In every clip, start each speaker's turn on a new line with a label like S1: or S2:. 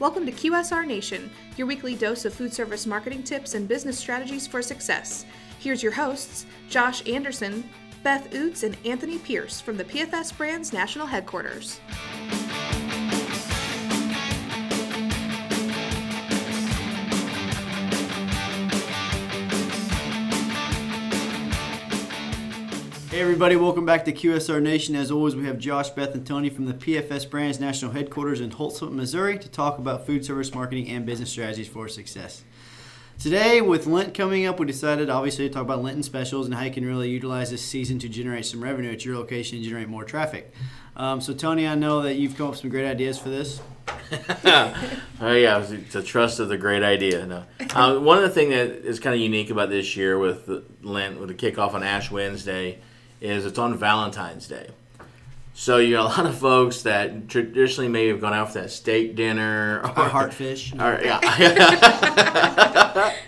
S1: Welcome to QSR Nation, your weekly dose of food service marketing tips and business strategies for success. Here's your hosts, Josh Anderson, Beth Oots, and Anthony Pierce from the PFS Brands National Headquarters.
S2: Hey everybody, welcome back to QSR Nation. As always, we have Josh, Beth, and Tony from the PFS Brands National Headquarters in Holtzville, Missouri to talk about food service marketing and business strategies for success. Today, with Lent coming up, we decided obviously to talk about Lenten specials and how you can really utilize this season to generate some revenue at your location and generate more traffic. Um, so, Tony, I know that you've come up with some great ideas for this.
S3: oh yeah, a trust of the great idea. No, uh, one of the things that is kind of unique about this year with Lent, with the kickoff on Ash Wednesday, is it's on Valentine's Day. So you got a lot of folks that traditionally may have gone out for that steak dinner
S2: or, or heartfish.
S3: Or, yeah.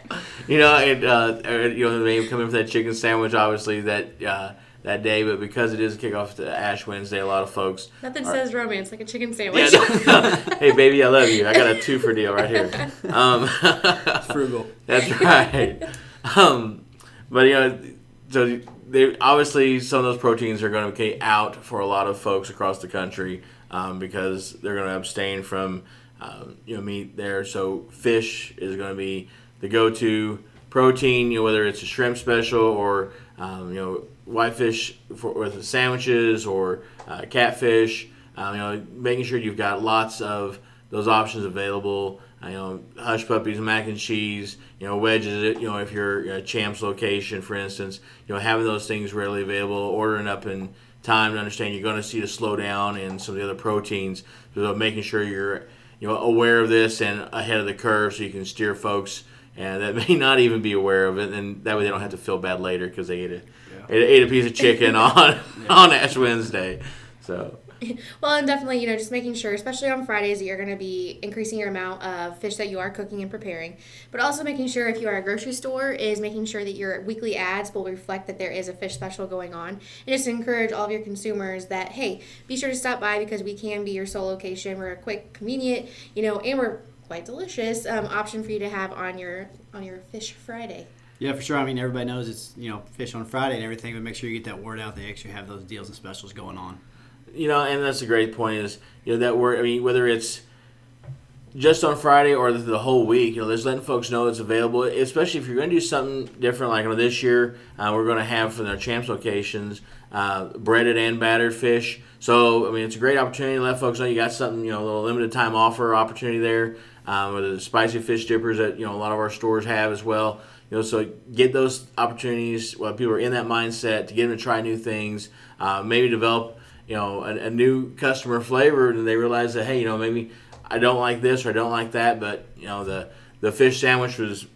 S3: you know, and uh, or, you know, they may have come in for that chicken sandwich, obviously that uh, that day. But because it is a kickoff to Ash Wednesday, a lot of folks.
S4: Nothing are, says romance like a chicken sandwich.
S3: Yeah, hey, baby, I love you. I got a two for deal right here. Um,
S2: frugal.
S3: That's right. Um, but you know, so they obviously some of those proteins are going to be out for a lot of folks across the country um, because they're going to abstain from um, you know meat there. So fish is going to be the go-to protein. You know whether it's a shrimp special or um, you know whitefish for with sandwiches or uh, catfish. Um, you know making sure you've got lots of those options available you um, know, hush puppies, mac and cheese, you know, wedges. You know, if you're a Champs location, for instance, you know, having those things readily available, ordering up in time to understand you're going to see the slowdown in some of the other proteins. So making sure you're, you know, aware of this and ahead of the curve, so you can steer folks and that may not even be aware of it, and that way they don't have to feel bad later because they ate a, yeah. ate, ate, a piece of chicken on yeah. on Ash Wednesday. So
S4: well, and definitely, you know, just making sure, especially on Fridays, that you're going to be increasing your amount of fish that you are cooking and preparing. But also making sure, if you are a grocery store, is making sure that your weekly ads will reflect that there is a fish special going on. And just encourage all of your consumers that, hey, be sure to stop by because we can be your sole location. We're a quick, convenient, you know, and we're quite delicious um, option for you to have on your on your Fish Friday.
S2: Yeah, for sure. I mean, everybody knows it's you know fish on Friday and everything, but make sure you get that word out. They actually have those deals and specials going on
S3: you know, and that's a great point. Is you know that we're I mean whether it's just on Friday or the, whole week, you know, just letting folks know it's available. Especially if you're going to do something different, like you know, this year uh, we're going to have from our champs locations uh, breaded and battered fish. So I mean, it's a great opportunity to let folks know you got something, you know, a little limited time offer opportunity there. Um, with the spicy fish dippers that you know a lot of our stores have as well. You know, so get those opportunities while people are in that mindset to get them to try new things, uh, maybe develop you know a, a, new customer flavor and they realize that hey you know maybe I don't like this or I don't like that but you know the the fish sandwich was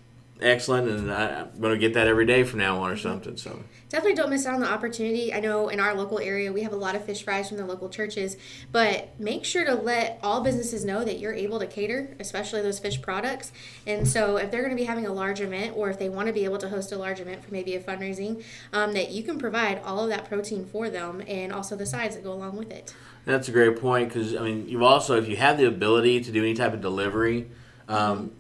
S3: excellent and I, am going to get that every day from now on or something so.
S4: Definitely don't miss out on the opportunity. I know in our local area we have a lot of fish fries from the local churches but make sure to let all businesses know that you're able to cater especially those fish products. And so if they're going to be having a large event or if they want to be able to host a large event for maybe a fundraising um, that you can provide all of that protein for them and also the sides that go along with it.
S3: That's a great point because i mean you've also if you have the ability to do any type of delivery um,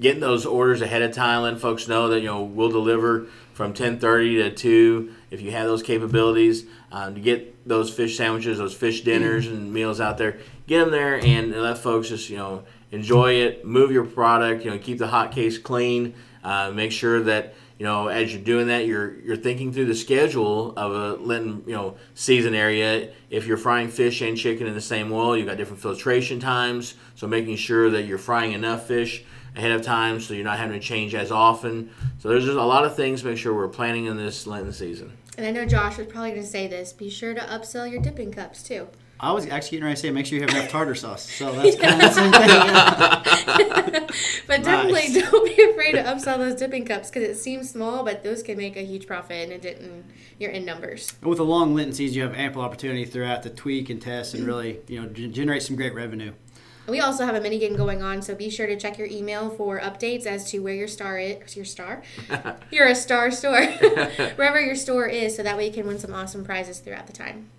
S3: getting those orders ahead of time, letting folks know that you know we'll deliver from 10:30 to 2 if you have those capabilities um, to get those fish sandwiches, those fish dinners and meals out there. Get them there and let folks just you know enjoy it. Move your product. You know, keep the hot case clean. Uh, make sure that you know as you're doing that, you're you're thinking through the schedule of a Lenten you know season area. If you're frying fish and chicken in the same oil, you've got different filtration times. So making sure that you're frying enough fish ahead of time so you're not having to change as often. So there's just a lot of things make sure we're planning in this Lenten season.
S4: And I know Josh was probably going to say this. Be sure to upsell your dipping cups too.
S2: I was actually getting ready to say make sure you have enough tartar sauce. So that's kind of the same thing.
S4: but definitely nice. don't be afraid to upsell those dipping cups because it seems small, but those can make a huge profit and it didn't. You're in numbers.
S2: With a long Lenten season, you have ample opportunity throughout to tweak and test and really you know generate some great revenue.
S4: We also have a mini game going on, so be sure to check your email for updates as to where your star is. Your star? You're a star store. Wherever your store is, so that way you can win some awesome prizes throughout the time.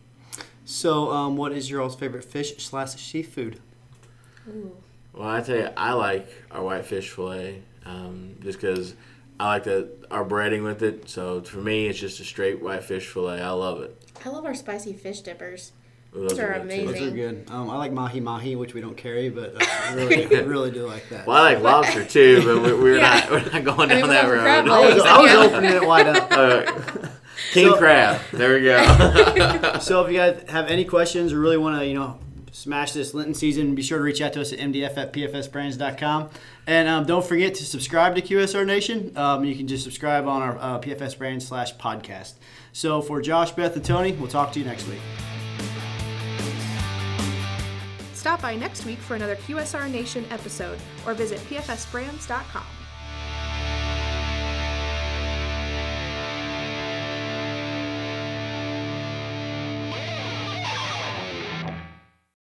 S2: So, um, what is your all's favorite fish slash seafood?
S4: Ooh.
S3: Well, I tell you, I like our whitefish fillet um, just because I like the our breading with it. So for me, it's just a straight whitefish fillet. I love it.
S4: I love our spicy fish dippers.
S3: Ooh,
S4: Those are
S3: good, too.
S4: amazing.
S2: Those are good. Um, I like mahi mahi, which we don't carry, but I really, really do like that.
S3: Well, I like lobster too, but we, we're
S4: Yeah.
S3: not we're not going
S4: I mean,
S3: down that road.
S4: crab
S2: I was. I was
S4: Yeah.
S2: opening it wide up.
S3: Uh, King
S2: So-
S3: crab. There we go.
S2: So if you guys have any questions or really want to, you know, smash this Lenten season, be sure to reach out to us at mdf at pfsbrands.com. And um, don't forget to subscribe to QSR Nation. Um, you can just subscribe on our uh, PFS Brands slash podcast. So for Josh, Beth, and Tony, we'll talk to you next week.
S1: Stop by next week for another QSR Nation episode or visit pfsbrands.com.